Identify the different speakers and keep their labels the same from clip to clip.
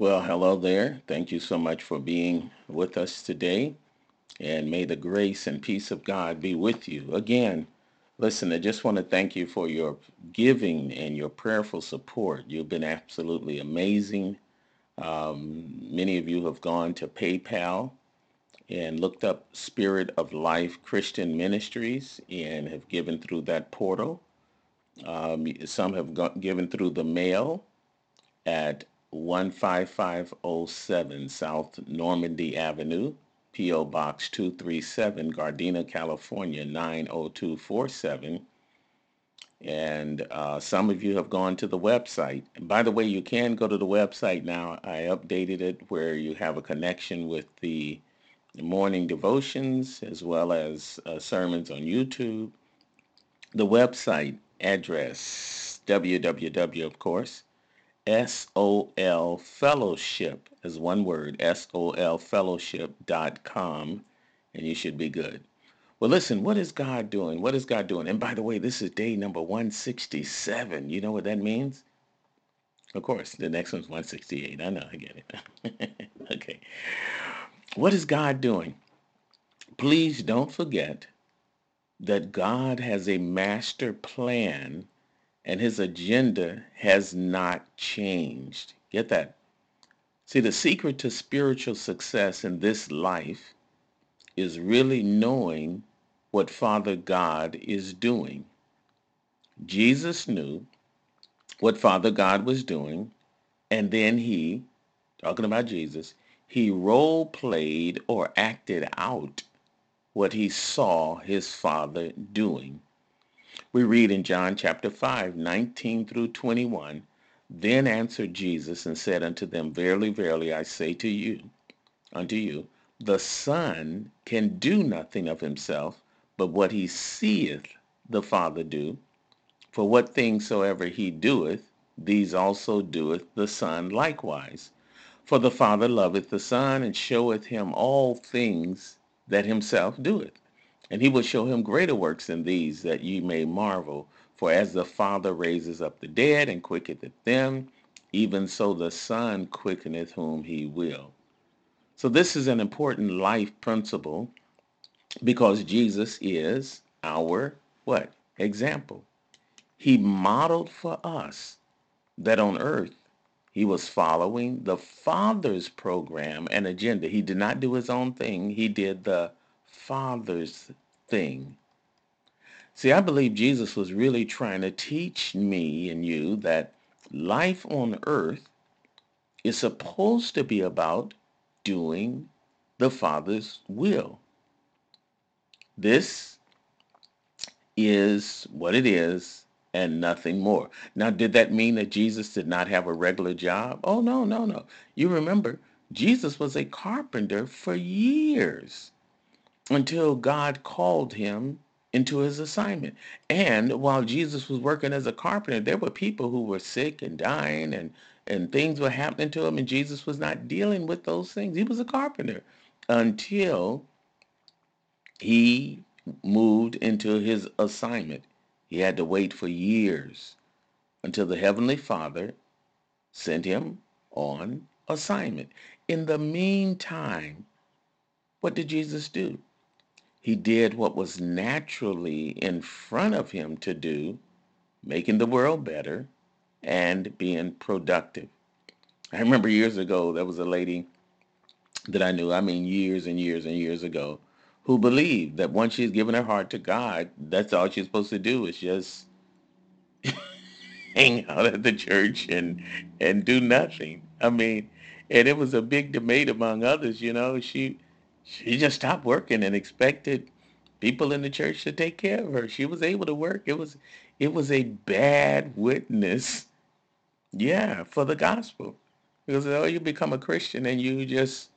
Speaker 1: Well, hello there. Thank you so much for being with us today. And may the grace and peace of God be with you. Again, listen, I just want to thank you for your giving and your prayerful support. You've been absolutely amazing. Um, many of you have gone to PayPal and looked up Spirit of Life Christian Ministries and have given through that portal. Um, some have go- given through the mail at 15507 South Normandy Avenue, P.O. Box 237, Gardena, California 90247. And uh, some of you have gone to the website. And by the way, you can go to the website now. I updated it where you have a connection with the morning devotions as well as uh, sermons on YouTube. The website address, www, of course, S-O-L Fellowship is one word, S-O-L Fellowship.com, and you should be good. Well, listen, what is God doing? What is God doing? And by the way, this is day number 167. You know what that means? Of course, the next one's 168. I know, I get it. okay. What is God doing? Please don't forget that God has a master plan and his agenda has not changed. Get that? See, the secret to spiritual success in this life is really knowing what Father God is doing. Jesus knew what Father God was doing, and then he, talking about Jesus, he role played or acted out what he saw his Father doing. We read in John chapter 5, 19 through 21, Then answered Jesus and said unto them, Verily, verily, I say to you, unto you, the Son can do nothing of himself, but what he seeth the Father do. For what things soever he doeth, these also doeth the Son likewise. For the Father loveth the Son, and showeth him all things that himself doeth. And he will show him greater works than these, that ye may marvel. For as the Father raises up the dead and quickeneth them, even so the Son quickeneth whom he will. So this is an important life principle because Jesus is our what? Example. He modeled for us that on earth he was following the Father's program and agenda. He did not do his own thing. He did the Father's thing. See, I believe Jesus was really trying to teach me and you that life on earth is supposed to be about doing the Father's will. This is what it is and nothing more. Now, did that mean that Jesus did not have a regular job? Oh, no, no, no. You remember, Jesus was a carpenter for years until God called him into his assignment. And while Jesus was working as a carpenter, there were people who were sick and dying and and things were happening to him and Jesus was not dealing with those things. He was a carpenter until he moved into his assignment. He had to wait for years until the heavenly Father sent him on assignment. In the meantime, what did Jesus do? He did what was naturally in front of him to do, making the world better and being productive. I remember years ago, there was a lady that I knew, I mean years and years and years ago, who believed that once she's given her heart to God, that's all she's supposed to do is just hang out at the church and and do nothing. I mean, and it was a big debate among others, you know. She she just stopped working and expected people in the church to take care of her. She was able to work. It was it was a bad witness, yeah, for the gospel. Because oh, you become a Christian and you just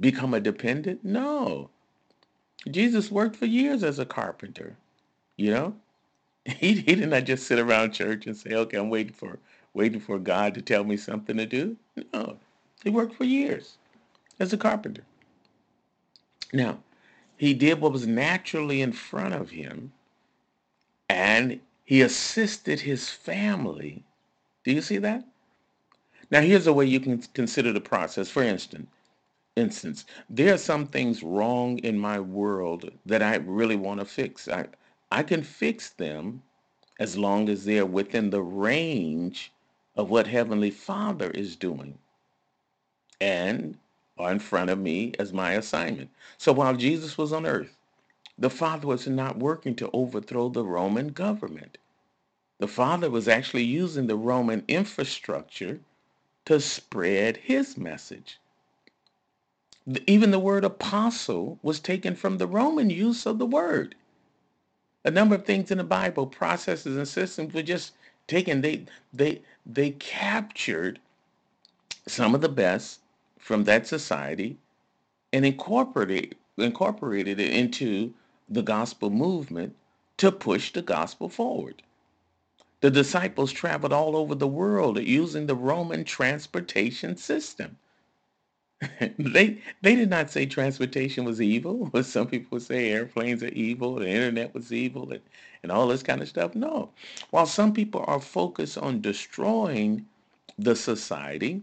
Speaker 1: become a dependent? No. Jesus worked for years as a carpenter, you know? He, he did not just sit around church and say, okay, I'm waiting for waiting for God to tell me something to do. No. He worked for years as a carpenter. Now, he did what was naturally in front of him and he assisted his family. Do you see that? Now, here's a way you can consider the process. For instance, instance, there are some things wrong in my world that I really want to fix. I, I can fix them as long as they're within the range of what Heavenly Father is doing and are in front of me as my assignment. So while Jesus was on earth, the Father was not working to overthrow the Roman government. The Father was actually using the Roman infrastructure to spread his message. Even the word apostle was taken from the Roman use of the word. A number of things in the Bible, processes and systems were just taken. They they they captured some of the best from that society and incorporated incorporated it into the gospel movement to push the gospel forward. The disciples traveled all over the world using the Roman transportation system. they they did not say transportation was evil. But some people say airplanes are evil, the internet was evil, and, and all this kind of stuff. No. While some people are focused on destroying the society,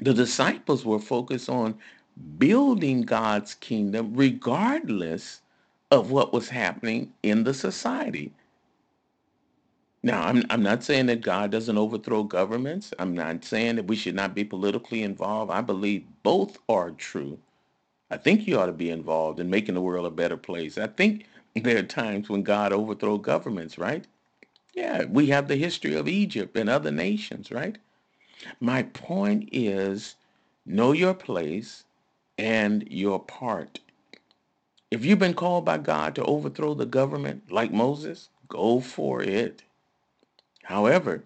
Speaker 1: the disciples were focused on building God's kingdom regardless of what was happening in the society. Now, I'm, I'm not saying that God doesn't overthrow governments. I'm not saying that we should not be politically involved. I believe both are true. I think you ought to be involved in making the world a better place. I think there are times when God overthrows governments, right? Yeah, we have the history of Egypt and other nations, right? My point is know your place and your part. If you've been called by God to overthrow the government like Moses, go for it. However,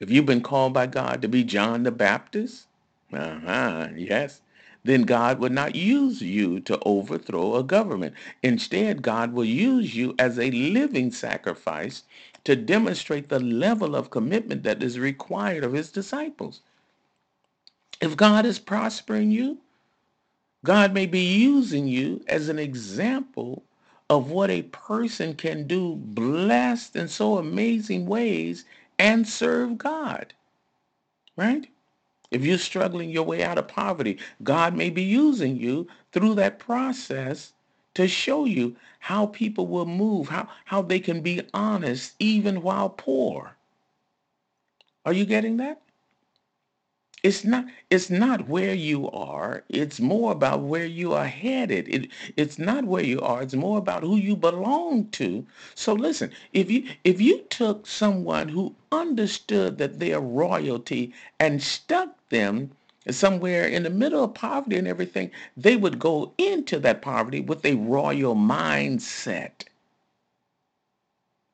Speaker 1: if you've been called by God to be John the Baptist, uh-huh, yes, then God would not use you to overthrow a government. Instead, God will use you as a living sacrifice to demonstrate the level of commitment that is required of his disciples. If God is prospering you, God may be using you as an example of what a person can do blessed in so amazing ways and serve God. Right? If you're struggling your way out of poverty, God may be using you through that process to show you how people will move, how, how they can be honest even while poor. Are you getting that? it's not it's not where you are it's more about where you are headed it, it's not where you are it's more about who you belong to so listen if you if you took someone who understood that they're royalty and stuck them somewhere in the middle of poverty and everything they would go into that poverty with a royal mindset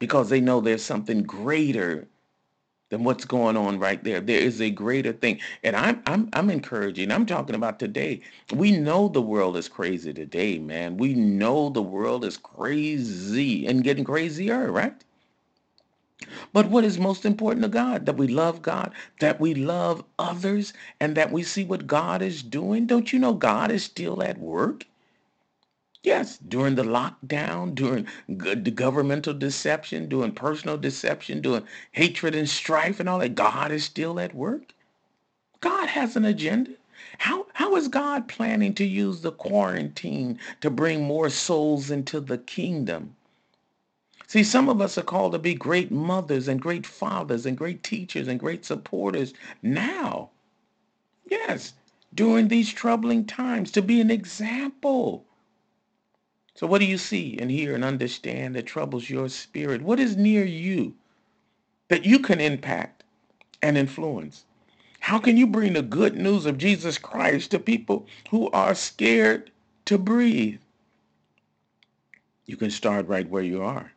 Speaker 1: because they know there's something greater than what's going on right there. There is a greater thing. And I'm I'm I'm encouraging. I'm talking about today. We know the world is crazy today, man. We know the world is crazy and getting crazier, right? But what is most important to God? That we love God, that we love others, and that we see what God is doing. Don't you know God is still at work? Yes, during the lockdown, during the governmental deception, during personal deception, during hatred and strife and all that, God is still at work. God has an agenda. How, how is God planning to use the quarantine to bring more souls into the kingdom? See, some of us are called to be great mothers and great fathers and great teachers and great supporters now. Yes, during these troubling times, to be an example so what do you see and hear and understand that troubles your spirit? What is near you that you can impact and influence? How can you bring the good news of Jesus Christ to people who are scared to breathe? You can start right where you are.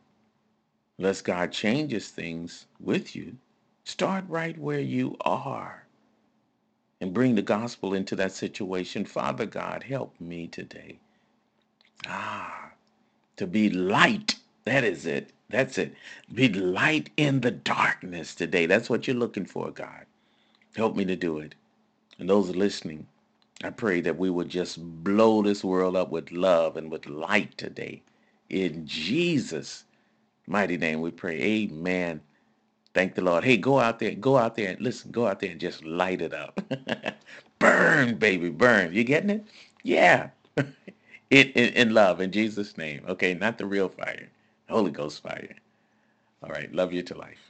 Speaker 1: Unless God changes things with you, start right where you are and bring the gospel into that situation. Father God, help me today. Ah, to be light. That is it. That's it. Be light in the darkness today. That's what you're looking for, God. Help me to do it. And those listening, I pray that we would just blow this world up with love and with light today. In Jesus' mighty name we pray. Amen. Thank the Lord. Hey, go out there, go out there and listen, go out there and just light it up. burn, baby, burn. You getting it? Yeah. in, in, in love, in Jesus' name. Okay, not the real fire. Holy Ghost fire. All right. Love you to life.